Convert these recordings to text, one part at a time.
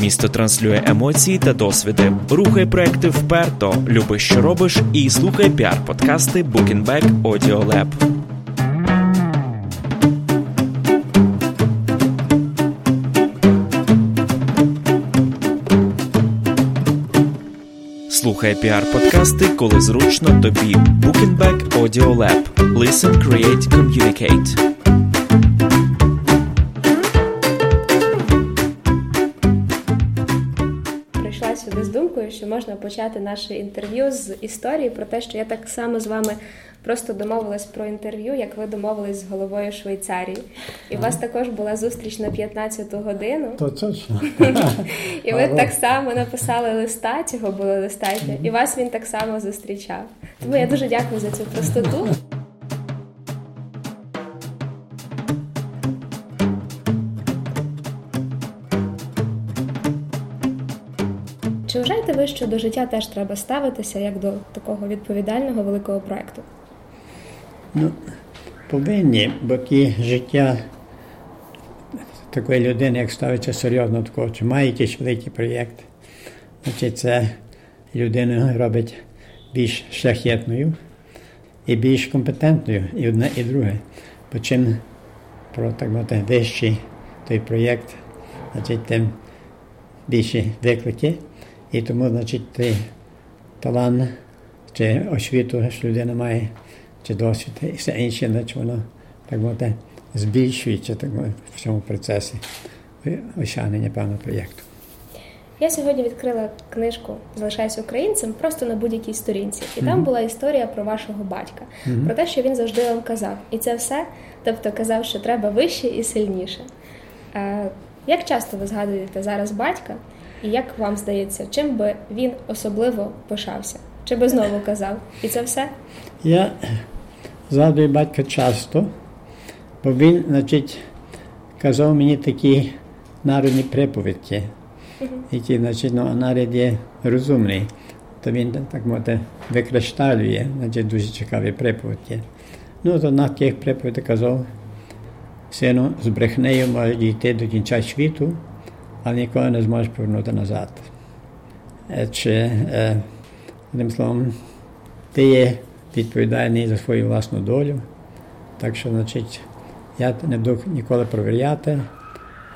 Місто транслює емоції та досвіди. Рухай проекти вперто, люби, що робиш, і слухай піар-подкасти Bookingback Audio Lab. Слухай піар-подкасти, коли зручно тобі. Bookingback Audio Lab. Listen, create, communicate. Що можна почати наше інтерв'ю з історії про те, що я так само з вами просто домовилась про інтерв'ю, як ви домовились з головою Швейцарії. І у вас також була зустріч на 15-ту годину. То точно. І ви так само написали листа, цього було достатньо, і вас він так само зустрічав. Тому я дуже дякую за цю простоту. Чи вважаєте ви, що до життя теж треба ставитися як до такого відповідального великого проекту? Ну, повинні, бо ті життя такої людини, як ставиться серйозно такого, чи має якийсь великий проєкт, значить це людину робить більш шляхетною і більш компетентною і одне, і друге. Бо чим про так мовити, вищий той проєкт, значить, тим більші виклики. І тому, значить, той талант чи освіту, що людина має, чи досвід, і все інше, значить, воно так мовити, збільшується так мовити, в цьому процесі осягнення певного проєкту. Я сьогодні відкрила книжку Залишайся українцем просто на будь-якій сторінці. І там була історія про вашого батька, про те, що він завжди вам казав. І це все, тобто казав, що треба вище і сильніше. Е, Як часто ви згадуєте зараз батька, і як вам здається, чим би він особливо пишався? Чи би знову казав? І це все? Я згадую батька часто, бо він, значить, казав мені такі народні приповідки, які, значить, ну, а народ є розумний, то він, так мовити, викришталює, значить, дуже цікаві приповідки. Ну, то на тих приповідей казав, сину, з брехнею можеш дійти до кінця світу, але ніколи не зможеш повернути назад. Е, одним словом, ти є відповідальний за свою власну долю. Так що, значить, я не буду ніколи провіряти,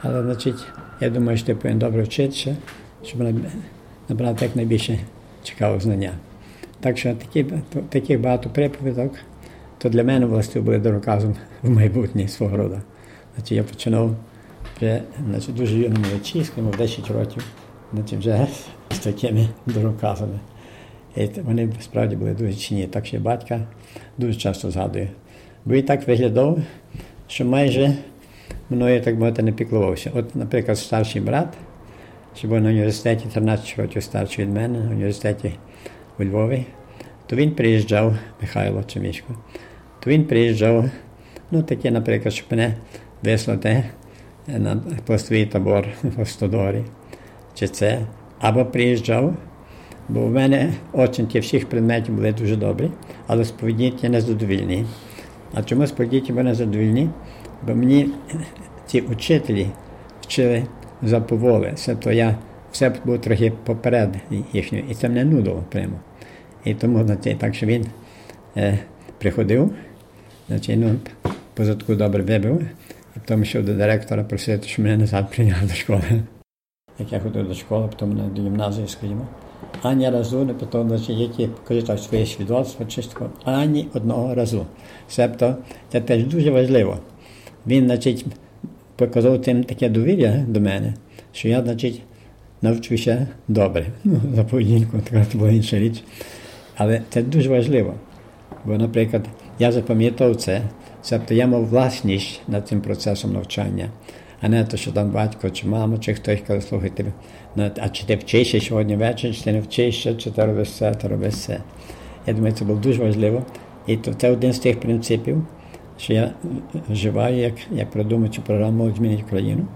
але, значить, я думаю, що ти повинен добре вчитися, щоб набрати як найбільше цікавого знання. Так що такі, таких багато приповідок, то для мене власне буде дороказом в майбутнє свого роду. Значить, я починав вже значить, дуже юному вичісками, в 10 років, значить, вже з такими дороказами. І вони справді були дуже чинні. Так що батька дуже часто згадую. Бо він так виглядав, що майже мною, так мовити, не піклувався. От, наприклад, старший брат, що був на університеті 13 років старший від мене, на університеті у Львові, то він приїжджав, Михайло Чемішко, то він приїжджав, ну таке, наприклад, щоб мене вислати в Стодорі, чи це, або приїжджав. Бо в мене оцінки всіх предметів були дуже добрі, але сповідніті незадовільні. А чому сповідніті були незадовільні? Бо мені ці учителі вчили за поволи. Тобто я все був трохи поперед їхнього, і це мене нудило прямо. І тому значить, так, що він е, приходив, значить, ну, позадку добре вибив, потім йшов до директора просити, щоб мене назад прийняли до школи. Як я ходив до школи, потім до гімназії, скажімо. Ані разу не питав, значить, які покажуть своє свідоцтво, чисто, ані одного разу. Себто це теж дуже важливо. Він, значить, показав тим таке довір'я до мене, що я, значить, навчуся добре. Ну, за поведінку, така це була інша річ. Але це дуже важливо. Бо, наприклад, я запам'ятав це, себто я мав власність над цим процесом навчання а не то, що там батько чи мама, чи хтось каже, слухайте, а чи ти вчишся сьогодні ввечері, чи ти не вчишся, чи ти робиш це, ти робиш це. Я думаю, це було дуже важливо. І то це один з тих принципів, що я вживаю, як як продумуючи програму «Молодь змінить Україну,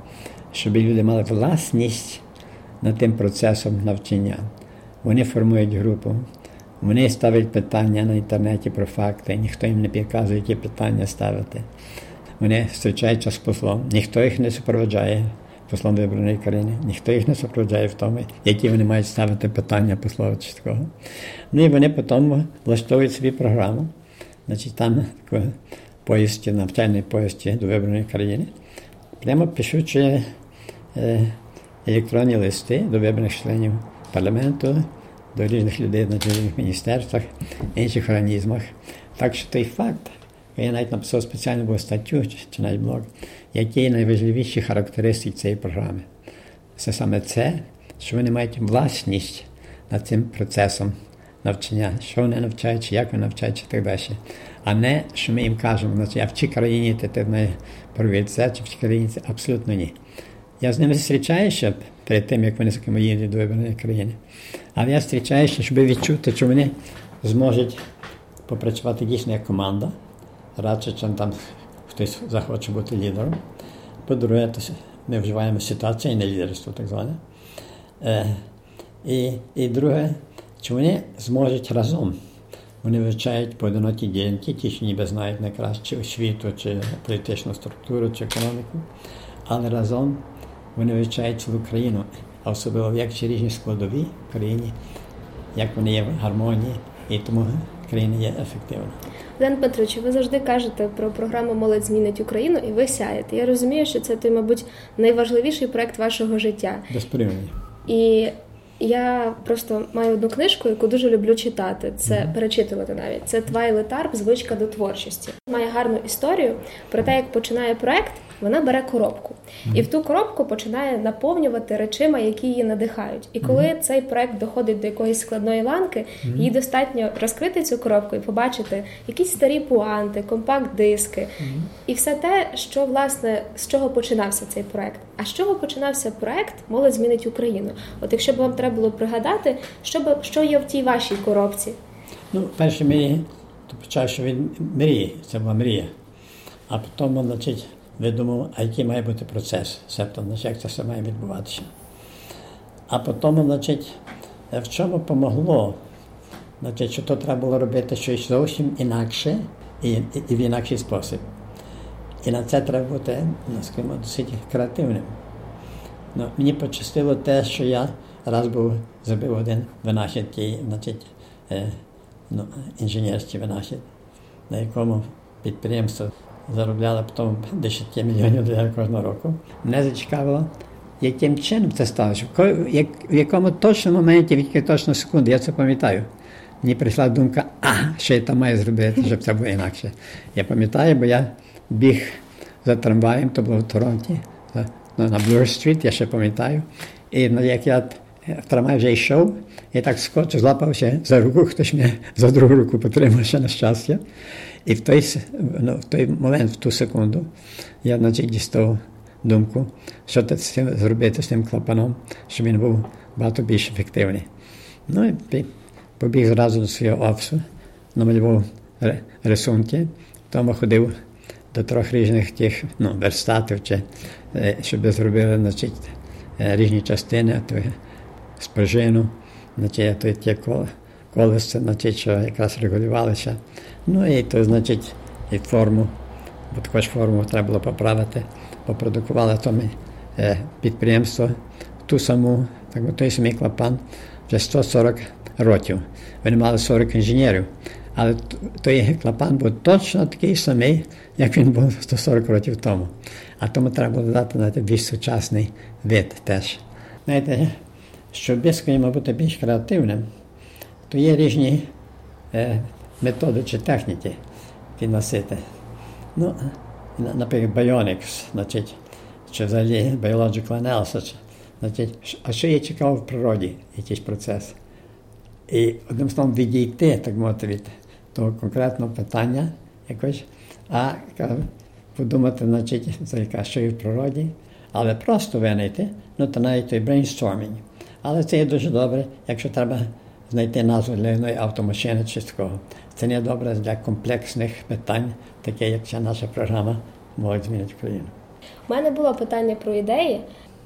щоб люди мали власність над тим процесом навчання. Вони формують групу, вони ставлять питання на інтернеті про факти, ніхто їм не підказує, які питання ставити. Вони зустрічаються з послом, ніхто їх не супроводжає послом вибраної країни. Ніхто їх не супроводжає в тому, які вони мають ставити питання послова чи такого. Ну і вони потім влаштовують собі програму. Значить, там поїзді, навчальний поїзді до вибраної країни. Прямо пишучи електронні листи до вибраних членів парламенту, до різних людей на різних міністерствах, інших організмах. Так що той факт, я навіть написав спеціальну був статтю чи навіть блог, які найважливіші характеристики цієї програми. Це саме це, що вони мають власність над цим процесом навчання, що вони навчають, як вони навчають, і так далі. А не, що ми їм кажемо, значить, а в цій країні ти, ти не провів це, чи в цій країні це абсолютно ні. Я з ними зустрічаюся перед тим, як вони з ким їдуть до вибраної країни. Але я зустрічаюся, щоб відчути, що вони зможуть попрацювати дійсно як команда, радше, чим там хтось захоче бути лідером. По-друге, ми вживаємо ситуацію, не лідерство так зване. Е, і, і друге, чи вони зможуть разом. Вони вивчають поодинокі ділянки, ті, що ніби знають найкраще освіту, чи політичну структуру, чи економіку, але разом вони вивчають цілу країну, а особливо як ці різні складові в країні, як вони є в гармонії, і тому країна є ефективна. Ден Петрович, ви завжди кажете про програму Молодь змінить Україну і ви сяєте. Я розумію, що це той, мабуть, найважливіший проект вашого життя. Без порівняння. І я просто маю одну книжку, яку дуже люблю читати. Це mm-hmm. перечитувати навіть. Це Твайле Тарп Звичка до творчості. Має гарну історію про те, як починає проект. Вона бере коробку і в ту коробку починає наповнювати речима, які її надихають. І коли цей проект доходить до якоїсь складної ланки, їй достатньо розкрити цю коробку і побачити якісь старі пуанти, компакт-диски і все те, що власне з чого починався цей проект. А з чого починався проект Молодь змінить Україну? От якщо б вам треба було пригадати, що б що є в тій вашій коробці? Ну, перше мрії, то почав, що від мрії, це була мрія. А потім, значить, видумав, а який має бути процес, себто, значить, як це все має відбуватися. А потім, значить, в чому помогло, значить, що то треба було робити щось зовсім інакше і, і, і в інакший спосіб. І на це треба бути, ну, скажімо, досить креативним. Ну, Мені пощастило те, що я раз був зробив один винахід, значить, е, ну, інженерський винахід, на якому підприємство заробляло потім 10 мільйонів доларів кожного року. Мене зацікавило, яким чином це сталося, в якому точному моменті, в якій точно секунди, я це пам'ятаю. Мені прийшла думка, а, що я там маю зробити, щоб це було інакше. Я пам'ятаю, бо я біг за трамваєм, то було в Торонті, ну, на Блюр Стріт, я ще пам'ятаю. І ну, як я в трамвай вже йшов, я так скочу, злапався за руку, хтось мене за другу руку потримав ще на щастя. І в той ну, в той момент, в ту секунду, я значить, дістав думку, що це зробити з тим клапаном, щоб він був багато більш ефективний. Ну і побіг зразу до свого офісу, намалював рисунки, тому ходив до трьох різних тих ну, верстатів, чи, е, щоб зробили значить, е, різні частини, то спружину, значить, то ті значить, що якраз регулювалися. Ну і то, значить, і форму, бо також форму треба було поправити, попродукували то ми е, підприємство ту саму, так той самий клапан вже 140 років. Вони мали 40 інженерів. Але той клапан був точно такий самий, як він був 140 років тому. А тому треба було дати знаєте, більш сучасний вид теж. Знаєте, щоб скажімо, бути більш креативним, то є різні е, методи чи техніки підносити. Ну, Наприклад, bionics, значить, чи взагалі biological analysis, значить, а що є цікаво в природі, якийсь процес. І одним словом відійти, так мовити, від того конкретного питання якось, а подумати, значить, що є в природі, але просто винайти, ну то навіть той брейнстормінг. Але це є дуже добре, якщо треба знайти назву для одної автомашини чи такого. Це не добре для комплексних питань, таке як ця наша програма «Молодь змінить Україну. У мене було питання про ідеї.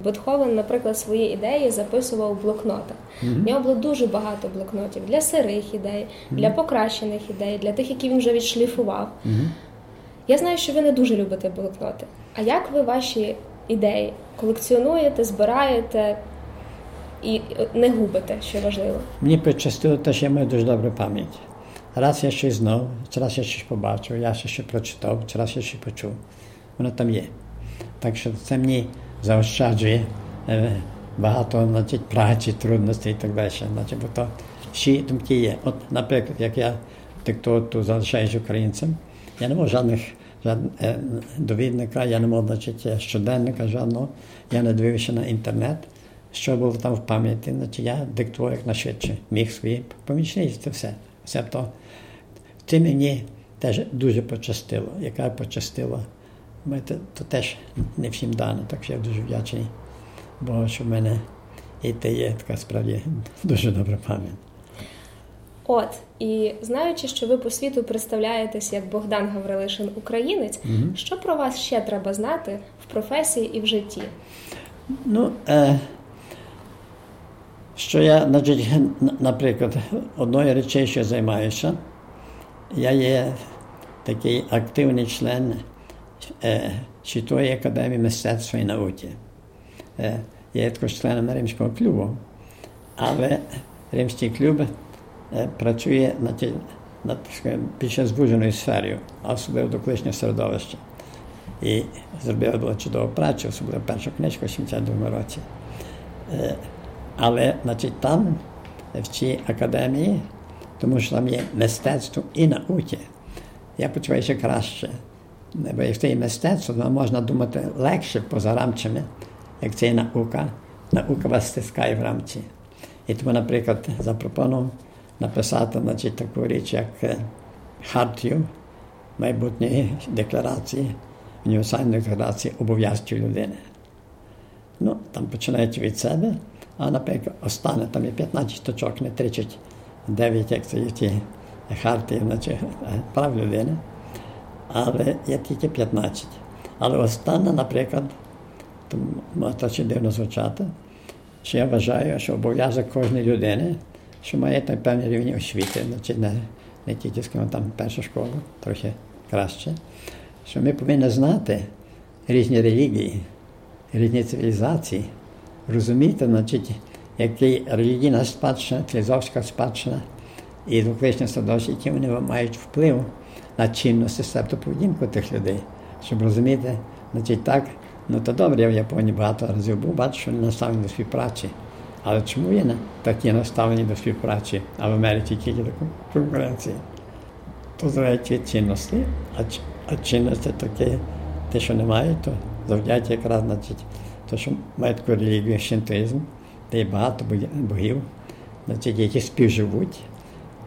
Бетховен, наприклад, свої ідеї записував в блокнотах. Mm-hmm. У нього було дуже багато блокнотів для сирих ідей, mm-hmm. для покращених ідей, для тих, які він вже відшліфував. Mm-hmm. Я знаю, що ви не дуже любите блокноти. А як ви ваші ідеї колекціонуєте, збираєте і не губите, що важливо. Мені пощастило те, що я маю дуже добру пам'ять. Раз я щось знав, раз я щось побачив, я щось прочитав, чи раз я щось почув. Воно там є. Так що це мені заощаджує е, багато значить, праці, трудностей і так далі. Значить, бо то всі думки є. От, наприклад, як я диктату залишаюсь українцем, я не мав жодних жодних е, довідника, я не мав значить, щоденника жодного, я не дивився на інтернет. Що було там в пам'яті, значить я диктував як найшвидше, міг свої помічниці, це все. Все то. Це мені теж дуже пощастило. Яка пощастило, то, то теж не всім дано, так що я дуже вдячний Богу, що в мене і те є така справді дуже добра пам'ять. От, і знаючи, що ви по світу представляєтесь як Богдан Гаврилишин, українець, mm що про вас ще треба знати в професії і в житті? Ну, е, що я, значить, наприклад, одної речей, що займаюся, я є такий активний член е, Світової академії мистецтва і науки. Е, я є також членом Римського клубу, але Римський клуб е, працює над, над більш звуженою сферою, особливо до колишнього середовища. І було чудову працю, особливо першу книжку в 72 році. Але значить, там, в цій академії, тому що там є мистецтво і науки, я почуваюся краще. Бо якщо є мистецтво, то можна думати легше поза рамчами, як це є наука. Наука вас стискає в рамці. І тому, наприклад, запропонував написати значить, таку річ, як хартію майбутньої декларації, універсальної декларації обов'язків людини. Ну, там починаючи від себе. А наприклад, останнє там є 15 точок, не 39, як це є ті харти, значить, прав людини. Але є тільки 15. Але останнє, наприклад, то може дивно звучати, що я вважаю, що обов'язок кожної людини, що має там певний рівень освіти, значить не, не тільки скажімо, там перша школа, трохи краще, що ми повинні знати різні релігії, різні цивілізації розуміти, значить, який релігійна спадщина, філософська спадщина і двокличне середовище, які вони мають вплив на чинності себто поведінку тих людей, щоб розуміти, значить, так, ну то добре, я в Японії багато разів був, бачу, що вони наставлені до співпраці. Але чому є такі наставлені до співпраці, а в Америці тільки до конкуренції? То зреті цінності, а, а цінності таке, те, що немає, то завдяки якраз значить, то що таку релігію шинтоїзм, де є багато богів, значить, які співживуть.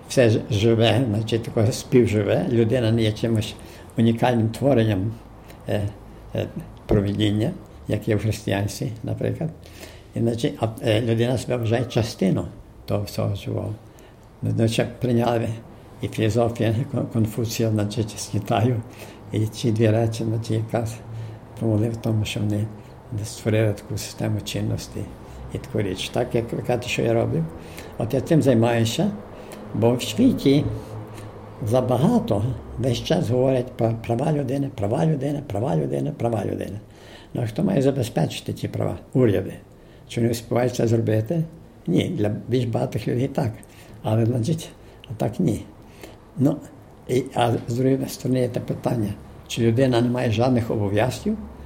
Все живе, значить, таке співживе. Людина не є чимось унікальним творенням е, е, провідіння, як є в християнстві, наприклад. І, значить, а е, людина себе вважає частину того всього живого. Значить, прийняли і філософія Конфуція, значить, з Китаю, і ці дві речі, значить, якраз помогли в тому, що вони створили таку систему чинності і таку річ. Так як ви кажете, що я роблю. От я цим займаюся, бо в світі забагато весь час говорять про права людини, права людини, права людини, права людини. Ну хто має забезпечити ці права? Уряди. Чи вони успівають це зробити? Ні, для більш багатих людей так. Але значить, так ні. Ну, і, А з другої сторони є те питання, чи людина не має жодних обов'язків?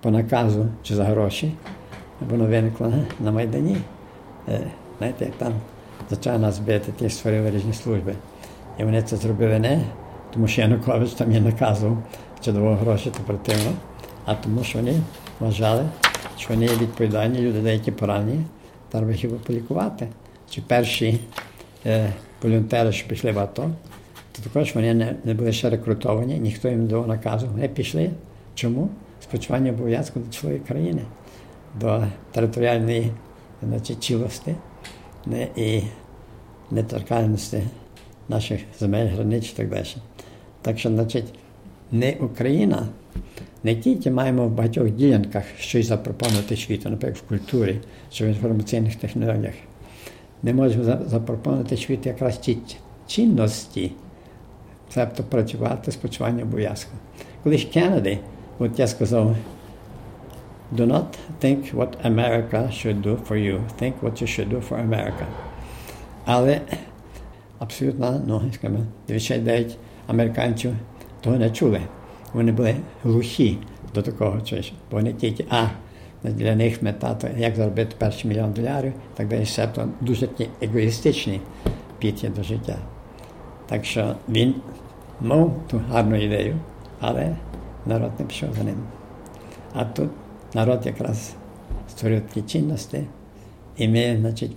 по наказу чи за гроші, воно виникло на Майдані. Знаєте, як там почали нас бити, ті створили різні служби. І вони це зробили не, тому що Янукович там є наказував, чи давав гроші то противно, а тому, що вони вважали, що вони є відповідальні, люди деякі поранені, треба їх полікувати. Чи перші е, волонтери, що пішли в АТО, то також вони не, не були ще рекрутовані, ніхто їм не давав наказу. Вони пішли. Чому? Спочивання обов'язку до своєї країни, до територіальної значить, цілості не, і неторкальності наших земель, границь і так далі. Так що, значить, не Україна, не тільки маємо в багатьох ділянках щось запропонувати світу, наприклад, в культурі чи в інформаційних технологіях. Ми можемо запропонувати світу якраз ті цінності, тобто працювати спочивання обов'язку. Колись Кеннеді, от я сказав, do not think what America should do for you, think what you should do for America. Але абсолютно, ну, скажімо, 99 американців того не чули. Вони були глухі до такого чогось, бо вони тільки, а для них мета, то як заробити перший мільйон доларів, так далі, себто дуже егоїстичні підхід до життя. Так що він мав ту гарну ідею, але народ не пішов за ним. А тут народ якраз створив такі цінності. І ми, значить,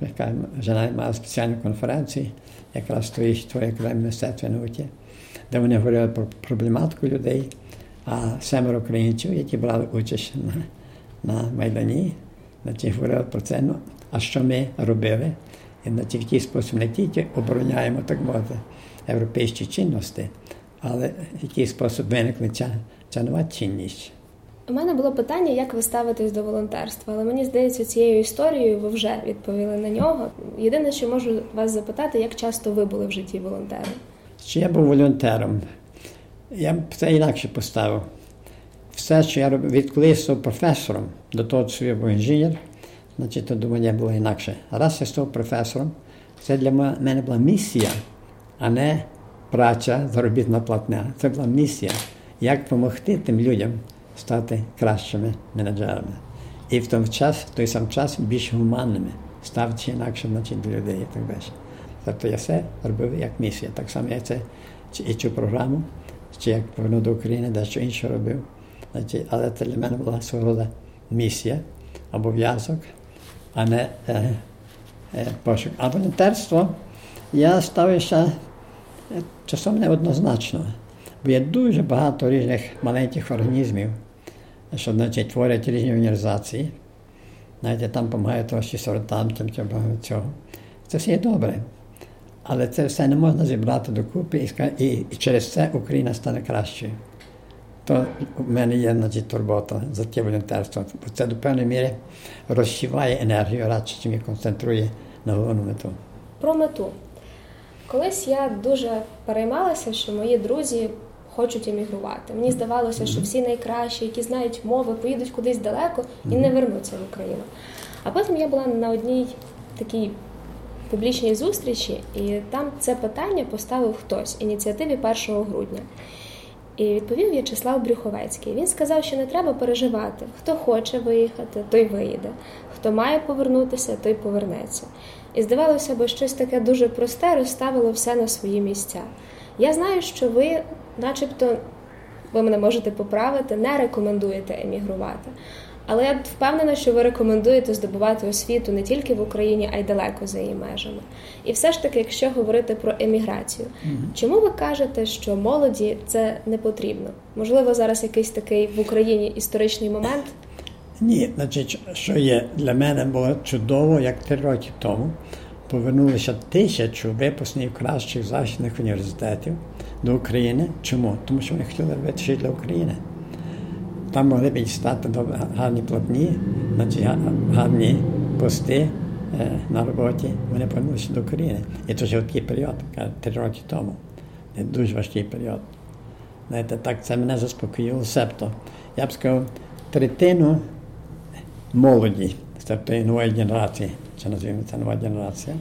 жена мала спеціальну конференцію, якраз стоїть твоє академії мистецтва і науки, де вони говорили про проблематику людей, а семеро українців, які брали участь на на Майдані, значить, говорили про це, ну, а що ми робили. І в такий спосіб не тільки обороняємо, так мовити, європейські цінності, але в який спосіб виникла ця, ця нова цінність. У мене було питання, як ви ставитесь до волонтерства, але мені здається, цією історією ви вже відповіли на нього. Єдине, що можу вас запитати, як часто ви були в житті волонтером? Чи я був волонтером? Я б це інакше поставив. Все, що я робив, відколи я став професором, до того, що я був інженер, значить, то думання було інакше. Раз я став професором, це для мене була місія, а не праця, заробітна платня. Це була місія, як допомогти тим людям стати кращими менеджерами. І в той час, в той сам час більш гуманними, ставити інакше значить, до людей і так далі. Тобто я все робив як місія. Так само я це і цю програму, чи як повернув до України, дещо інше робив. Значить, Але це для мене була свого роду місія, обов'язок, а не е, е, пошук. А волонтерство я ставився е, часом неоднозначно, бо є дуже багато різних маленьких організмів, що значить, творять різні організації. Знаєте, там допомагають трошки сортам, багато цього. Це все є добре. Але це все не можна зібрати докупи і, і, і через це Україна стане кращою. То в мене є значить, турбота за те волонтерство. Бо це до певної міри розсіває енергію радше, чим і концентрує на головну мету. Про мету. Колись я дуже переймалася, що мої друзі хочуть емігрувати. Мені здавалося, що всі найкращі, які знають мови, поїдуть кудись далеко і не вернуться в Україну. А потім я була на одній такій публічній зустрічі, і там це питання поставив хтось ініціативі 1 грудня. І відповів В'ячеслав Брюховецький. Він сказав, що не треба переживати. Хто хоче виїхати, той виїде. Хто має повернутися, той повернеться. І здавалося б, щось таке дуже просте розставило все на свої місця. Я знаю, що ви, начебто, ви мене можете поправити, не рекомендуєте емігрувати. Але я впевнена, що ви рекомендуєте здобувати освіту не тільки в Україні, а й далеко за її межами. І все ж таки, якщо говорити про еміграцію, mm-hmm. чому ви кажете, що молоді це не потрібно? Можливо, зараз якийсь такий в Україні історичний момент? Ні, значить, що є для мене було чудово, як три роки тому повернулися тисячу випускників кращих західних університетів до України. Чому? Тому що вони хотіли робити для України. Там могли б стати гарні платні, значить гарні пости е, на роботі. Вони повернулися до України. І це вже такий період, три роки тому. Це дуже важкий період. Знаєте, так це мене заспокоїло. Себто, я б сказав, третину молоді, тобто нової генерації, це називаємо це нова генерація.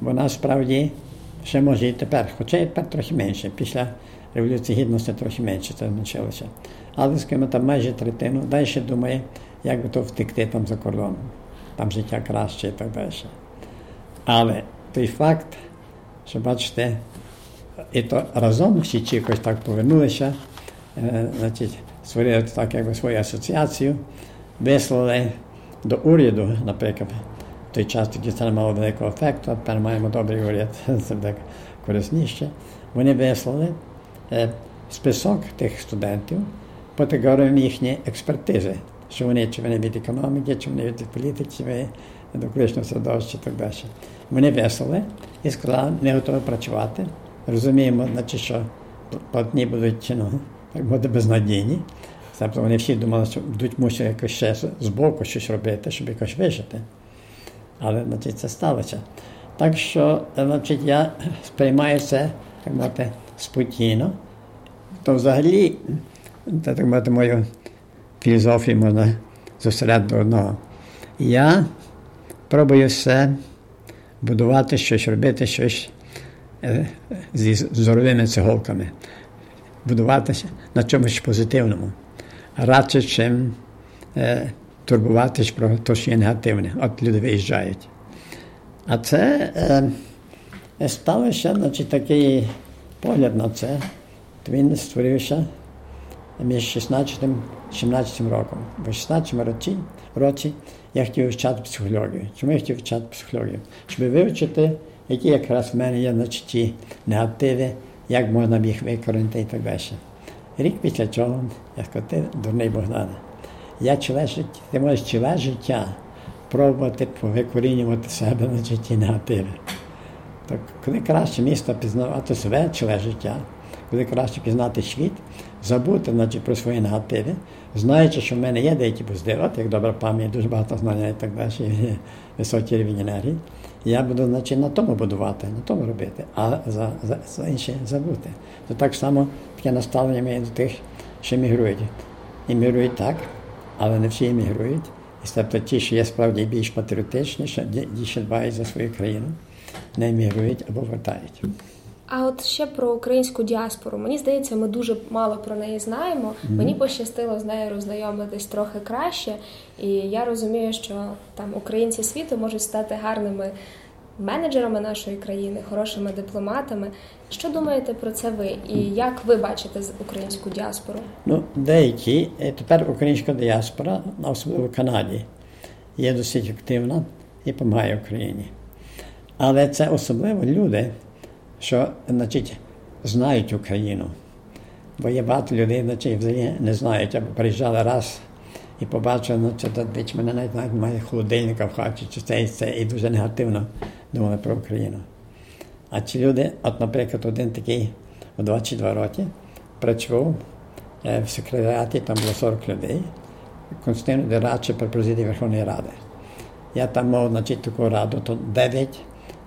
Вона справді ще може і тепер, хоча і тепер трохи менше. Після Революції Гідності трохи менше це зменшилося. Але скажімо, там майже третину. Далі думає, як би то втекти там за кордон. Там життя краще і так далі. Але той факт, що бачите, і то разом всі чи якось так повернулися, е, значить, створили так, якби свою асоціацію, вислали до уряду, наприклад, в той час тоді це не мало великого ефекту, а тепер маємо добрий уряд, це так корисніше. Вони вислали е, список тих студентів, категоріям їхньої експертизи. що вони чи вони від економіки, чи вони від політики, чи вони середовища і так далі. Вони веселі і сказали, не готові працювати. Розуміємо, значить, що платні будуть ну, так буде безнадійні. Тобто вони всі думали, що будуть мусити якось ще з щось робити, щоб якось вижити. Але значить, це сталося. Так що значить, я сприймаю це так мовити, спокійно. То взагалі, так мовити, мою філософію можна зосередити до одного. Я пробую все будувати щось, робити щось е, зі зоровими цеголками, будуватися на чомусь позитивному, радше, чим е, турбуватись про те, що є негативне. От люди виїжджають. А це е, сталося значить, такий погляд на це. Він створився між 16 і 17 роком. В 16 році, році я хотів вивчати психологію. Чому я хотів вивчати психологію? Щоб вивчити, які якраз в мене є значить, ті негативи, як можна їх викорінити і так далі. Рік після чого я ти дурний Богдане, я чоле життя, ти можеш чоле життя пробувати викорінювати себе на житті негативи. Так, коли краще місто пізнавати себе чоле життя, коли краще пізнати світ, забути значить, про свої негативи, знаючи, що в мене є деякі позитиви, як добра пам'ять, дуже багато знання і так далі, і високий рівень енергії, я буду значить, на тому будувати, на тому робити, а за за, за інше забути. То так само таке наставлення має до тих, що емігрують. Емігрують так, але не всі емігрують. І тобто ті, що є справді більш патріотичні, що більше дбають за свою країну, не емігрують або вертають. А от ще про українську діаспору. Мені здається, ми дуже мало про неї знаємо. Mm-hmm. Мені пощастило з нею роззнайомитись трохи краще, і я розумію, що там українці світу можуть стати гарними менеджерами нашої країни, хорошими дипломатами. Що думаєте про це ви? І як ви бачите українську діаспору? Ну, деякі е, тепер українська діаспора, особливо в Канаді, є досить активна і допомагає Україні. Але це особливо люди що значить, знають Україну. Бо людей, значить, взагалі не знають, або приїжджали раз і побачили, ну це мене навіть навіть має холодильника в хаті, чи це і це, і дуже негативно думали про Україну. А ці люди, от, наприклад, один такий у 22 роки працював е, в секретаріаті, там було 40 людей, Константин Дераче при президії Верховної Ради. Я там мав значить, таку раду, то 9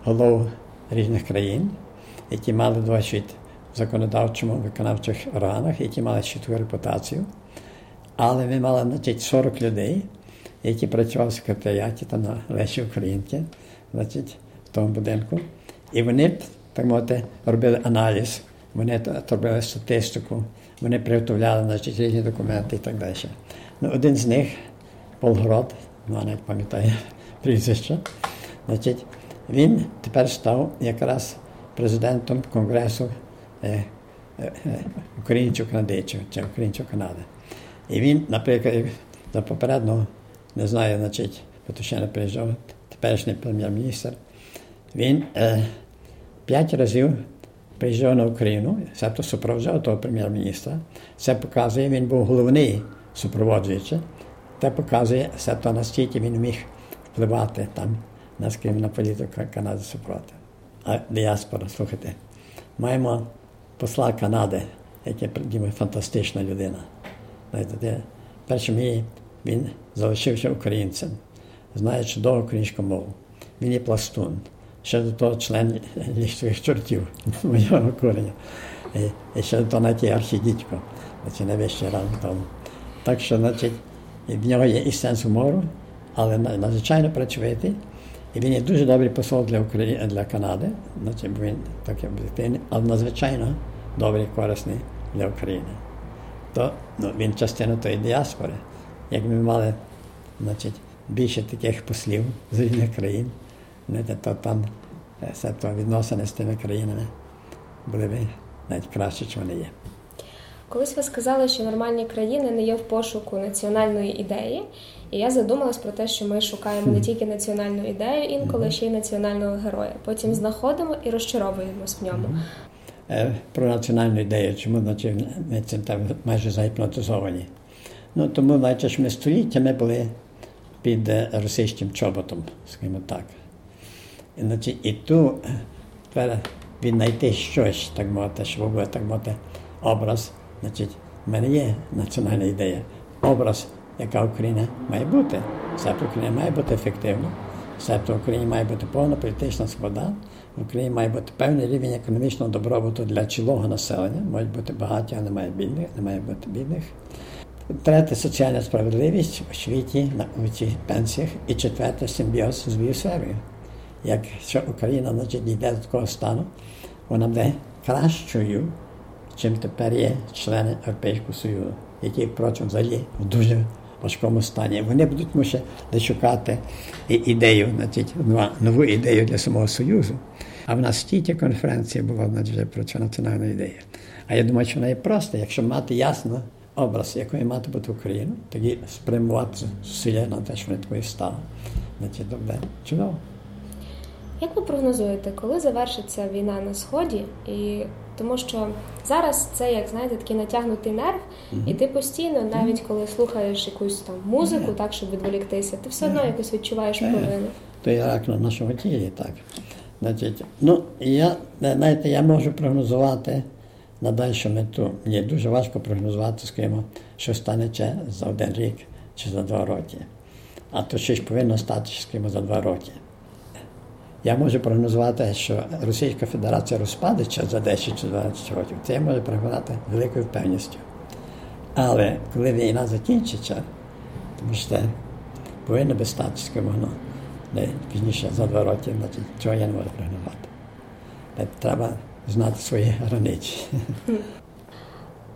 голов різних країн які мали досвід в законодавчому виконавчих органах, які мали чітку репутацію. Але ми мали значить, 40 людей, які працювали в секретаріаті та на Лесі Українки, значить, в тому будинку. І вони, так мовити, робили аналіз, вони робили статистику, вони приготовляли значить, різні документи і так далі. Ну, Один з них, Полгрод, ну, навіть пам'ятає прізвище, значить, він тепер став якраз президентом Конгресу е, е, українців канадійців чи українців Канади. І він, наприклад, за попереднього, не знаю, значить, не приїжджав, теперішній прем'єр-міністр, він е, п'ять разів приїжджав на Україну, себто супроводжав того прем'єр-міністра. Це показує, він був головний супроводжуючий. Це показує, себто наскільки він міг впливати там на на політику Канади супроти діаспора, слухайте. Маємо посла Канади, який фантастична людина. Першим він залишився українцем, знає чудово українську мову. Він є пластун. Ще до того член лісових чортів моєго кореня. І, ще до того навіть є архідітько, значить, найвищий ранг тому. Так що, значить, в нього є і сенс гумору, але надзвичайно працювати. І він є дуже добрий посол для України для Канади, значить він такий об'єктивний, але надзвичайно добрий, корисний для України. То ну, він частина тої діаспори. Як ми мали значить, більше таких послів з різних країн, то там себто відносини з тими країнами були б навіть краще, ніж вони є. Колись ви сказали, що нормальні країни не є в пошуку національної ідеї, і я задумалась про те, що ми шукаємо не тільки національну ідею, інколи ще й національного героя. Потім знаходимо і розчаровуємось в ньому. Е, про національну ідею, чому ми цим майже загіпнотизовані. Ну, тому, значить, ми століттями були під е, російським чоботом, скажімо так. І, значить, і ту тепер віднайти щось, так мовити, щоб був, так мовити, образ. Значить, в мене є національна ідея. Образ, яка Україна має бути. Себто Україна має бути ефективна. Себто в Україні має бути повна політична свобода. В Україні має бути певний рівень економічного добробуту для цілого населення. Мають бути багаті, а немає бідних, не має бути бідних. Третє соціальна справедливість у освіті, науці, пенсіях. І четверте симбіоз з біосферою. Якщо Україна значить, йде до такого стану, вона буде кращою, чим тепер є члени Європейського Союзу, які, впрочем, взагалі в дуже важкому стані. Вони будуть мусити шукати ідею, значить, нову ідею для самого Союзу. А в нас тільки конференція була значить, про цю національну ідею. А я думаю, що вона є проста, якщо мати ясно образ, якої мати бути Україну, тоді спрямувати зусилля на те, що вони такою стали. Значить, добре, чудово. Як ви прогнозуєте, коли завершиться війна на сході? І тому що зараз це як знаєте такий натягнутий нерв, mm-hmm. і ти постійно, навіть коли слухаєш якусь там музику, yeah. так щоб відволіктися, ти все одно якось відчуваєш yeah. провину. То є рак на нашому тілі, так. Значить, ну я знаєте, я можу прогнозувати на дальшу мету. Мені дуже важко прогнозувати, скажімо, що станеться за один рік чи за два роки. А то ж повинно стати, скажімо, за два роки. Я можу прогнозувати, що Російська Федерація розпадеться за 10 чи 12 років. Це я можу прогнозувати великою впевненістю. Але коли війна закінчиться, тому що повинно би стати, скажімо, не пізніше за два роки, значить, цього я не можу прогнозувати. Треба знати свої границі.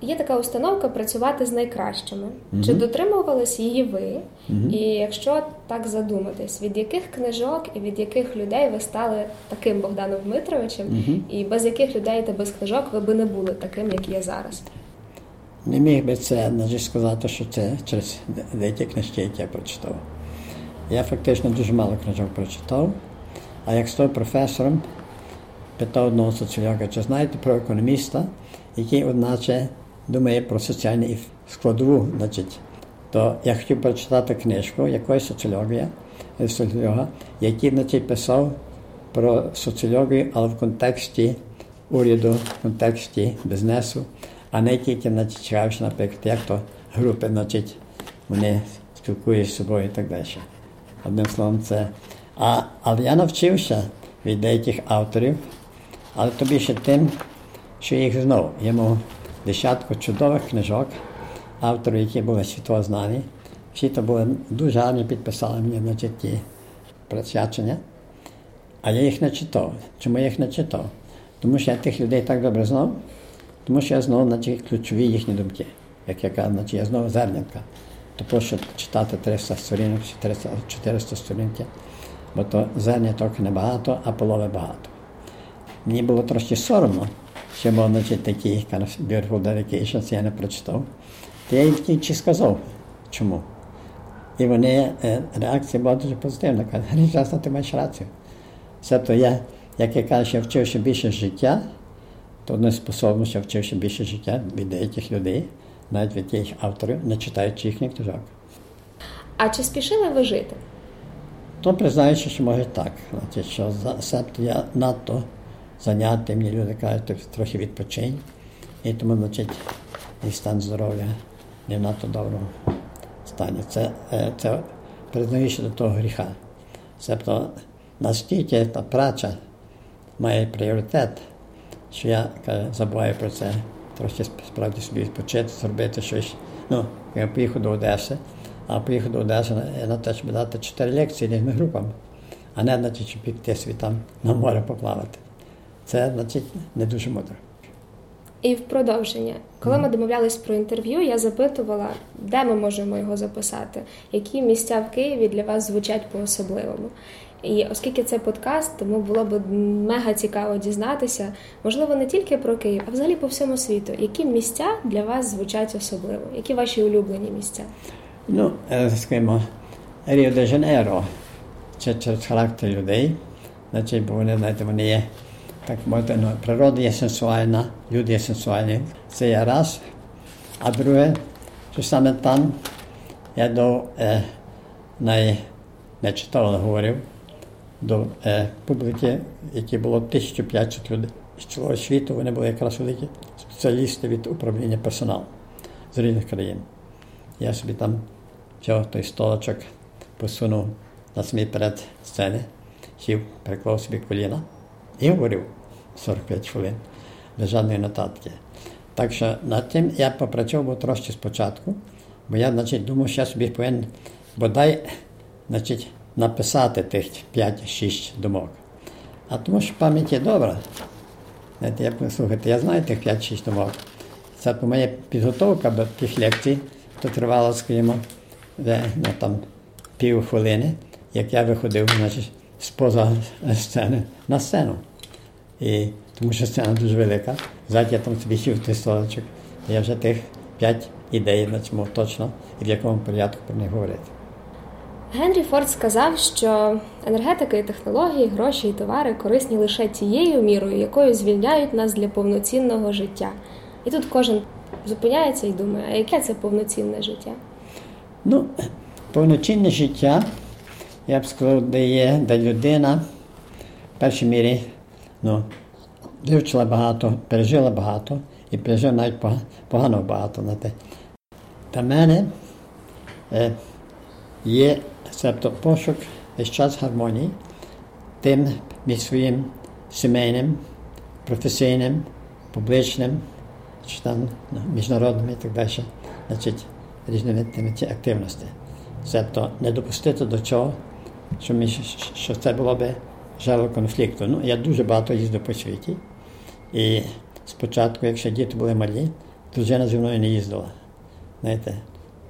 Є така установка працювати з найкращими. Mm-hmm. Чи дотримувались її ви? Mm-hmm. І якщо так задуматись, від яких книжок і від яких людей ви стали таким Богданом Дмитровичем, mm-hmm. і без яких людей та без книжок ви би не були таким, як є зараз? Не міг би це навіть сказати, що це через деякі книжки, які я прочитав. Я фактично дуже мало книжок прочитав, а як став професором, питав одного соціолога, чи знаєте про економіста, який, одначе, думає про соціальну складову. Значить, то я хотів прочитати книжку якоїсь соціологія, соціолога, який значить, писав про соціологію, але в контексті уряду, в контексті бізнесу, а не тільки цікавився, наприклад, як то групи значить, вони спілкуються з собою і так далі. Одним словом, це. А, Але я навчився від деяких авторів, але то більше тим, що їх знову йому десятку чудових книжок, авторів, які були світовознані. Всі то були дуже гарні, підписали мені значить, ті присвячення. А я їх не читав. Чому я їх не читав? Тому що я тих людей так добре знав, тому що я знав значить, ключові їхні думки. Як я кажу, значить, я знову зернятка. То прошу читати 300 сторінок, 400, 400 сторінки, бо то зерняток небагато, а полови багато. Мені було трошки соромно of beautiful dedications, я не прочитав. То я їм тільки сказав, чому. І вони, е, реакція була дуже позитивна. Кажуть, часто ти маєш рацію. Тобто я, як я кажу, що вчився більше життя, то одне способно, що вчився більше життя від деяких людей, навіть від тих авторів, не читаючи їхніх книжок. А чи спішили ви жити? То признаюся, що може так. Значить, що себто я надто заняття, мені люди кажуть, трохи відпочинь. І тому, значить, і стан здоров'я не в надто доброму стані. Це е, це признаюся до того гріха. Тобто настільки та праця має пріоритет, що я кажу, забуваю про це, трохи справді собі відпочити, зробити щось. Ну, я поїхав до Одеси, а поїхав до Одеси на те, щоб дати чотири лекції різним групам, а не на те, щоб піти свій там на море поплавати. Це значить не дуже мудро. І в продовження, коли ми домовлялись про інтерв'ю, я запитувала, де ми можемо його записати, які місця в Києві для вас звучать по-особливому. І оскільки це подкаст, тому було б мега цікаво дізнатися, можливо, не тільки про Київ, а взагалі по всьому світу. Які місця для вас звучать особливо? Які ваші улюблені місця? Ну, е, скажімо, Ріо де Жанейро, це через характер людей, значить, бо вони, знаєте, вони є природа є сенсуальна, люди є сенсуальні. Це є раз. А друге, що саме там я до е, най, не читав, але говорив до е, публіки, які було 1500 людей з цілого світу, вони були якраз великі спеціалісти від управління персоналу з різних країн. Я собі там взяв той столочок, посунув на самі перед сцени, сів, переклав собі коліна і говорив 45 хвилин без жодної нотатки. Так що над тим я попрацьовував трошки спочатку, бо я значить, думав, що я собі повинен бодай значить, написати тих 5-6 думок. А тому що пам'ять є добра. Знаєте, я, слухайте, я знаю тих 5-6 думок. Це моя підготовка до тих лекцій, то тривала, скажімо, ну, там, пів хвилини, як я виходив значить, з-поза сцени на сцену. І, Тому що сцена дуже велика. Ззаді я там собі сів той столочок. Я вже тих п'ять ідей на цьому точно і в якому порядку про них говорити. Генрі Форд сказав, що енергетика і технології, гроші і товари корисні лише тією мірою, якою звільняють нас для повноцінного життя. І тут кожен зупиняється і думає, а яке це повноцінне життя? Ну, повноцінне життя, я б сказав, де є, де людина в першій мірі ну, вивчила багато, пережила багато і пережила навіть погано багато. Знаєте. Для мене е, є тобто пошук весь час гармонії тим між своїм сімейним, професійним, публічним, чи там ну, міжнародним і так далі, значить, різними тими активності. Тобто не допустити до чого, що, ми, що це було би жало конфлікту. Ну, Я дуже багато їздив по світі. І спочатку, якщо діти були малі, дружина зі мною не їздила. Знаєте,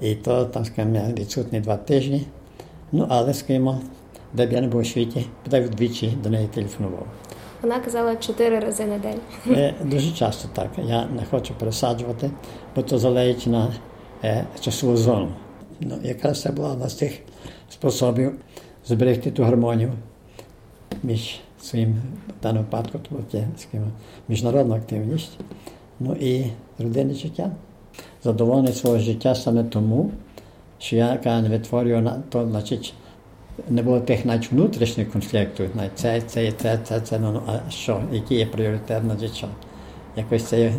І то там, скажімо, я відсутні два тижні. Ну, але, скажімо, де б я не був у світі, бодай вдвічі до неї телефонував. Вона казала чотири рази на день. Е, дуже часто так. Я не хочу пересаджувати, бо то залежить на е, часову зону. Ну, Якраз це була одна з тих способів зберегти ту гармонію між своїм в даному випадку, то скажімо, міжнародна активність, ну і родинне життя. Задоволений свого життя саме тому, що я не витворюю то, значить, не було тих навіть внутрішніх конфліктів, навіть це, це, це, це, це, ну, а що, які є пріоритет на життя. Якось це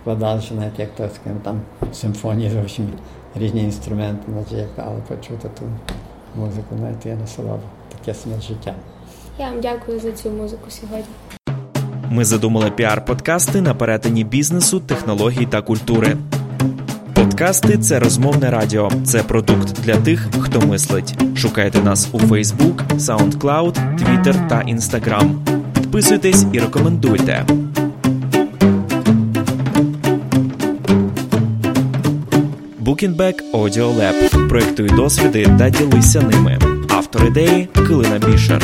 вкладалося, навіть як то скажімо, там симфонії зовсім різні інструменти, значить, але почути ту музику, навіть я насолоду, таке саме життя. Я вам дякую за цю музику сьогодні. Ми задумали піар-подкасти на перетині бізнесу, технологій та культури. Подкасти це розмовне радіо. Це продукт для тих, хто мислить. Шукайте нас у Facebook, SoundCloud, Twitter та Instagram. Підписуйтесь і рекомендуйте. Audio Lab. Проєктуй досвіди та ділися ними. Автор ідеї Килина Бішер.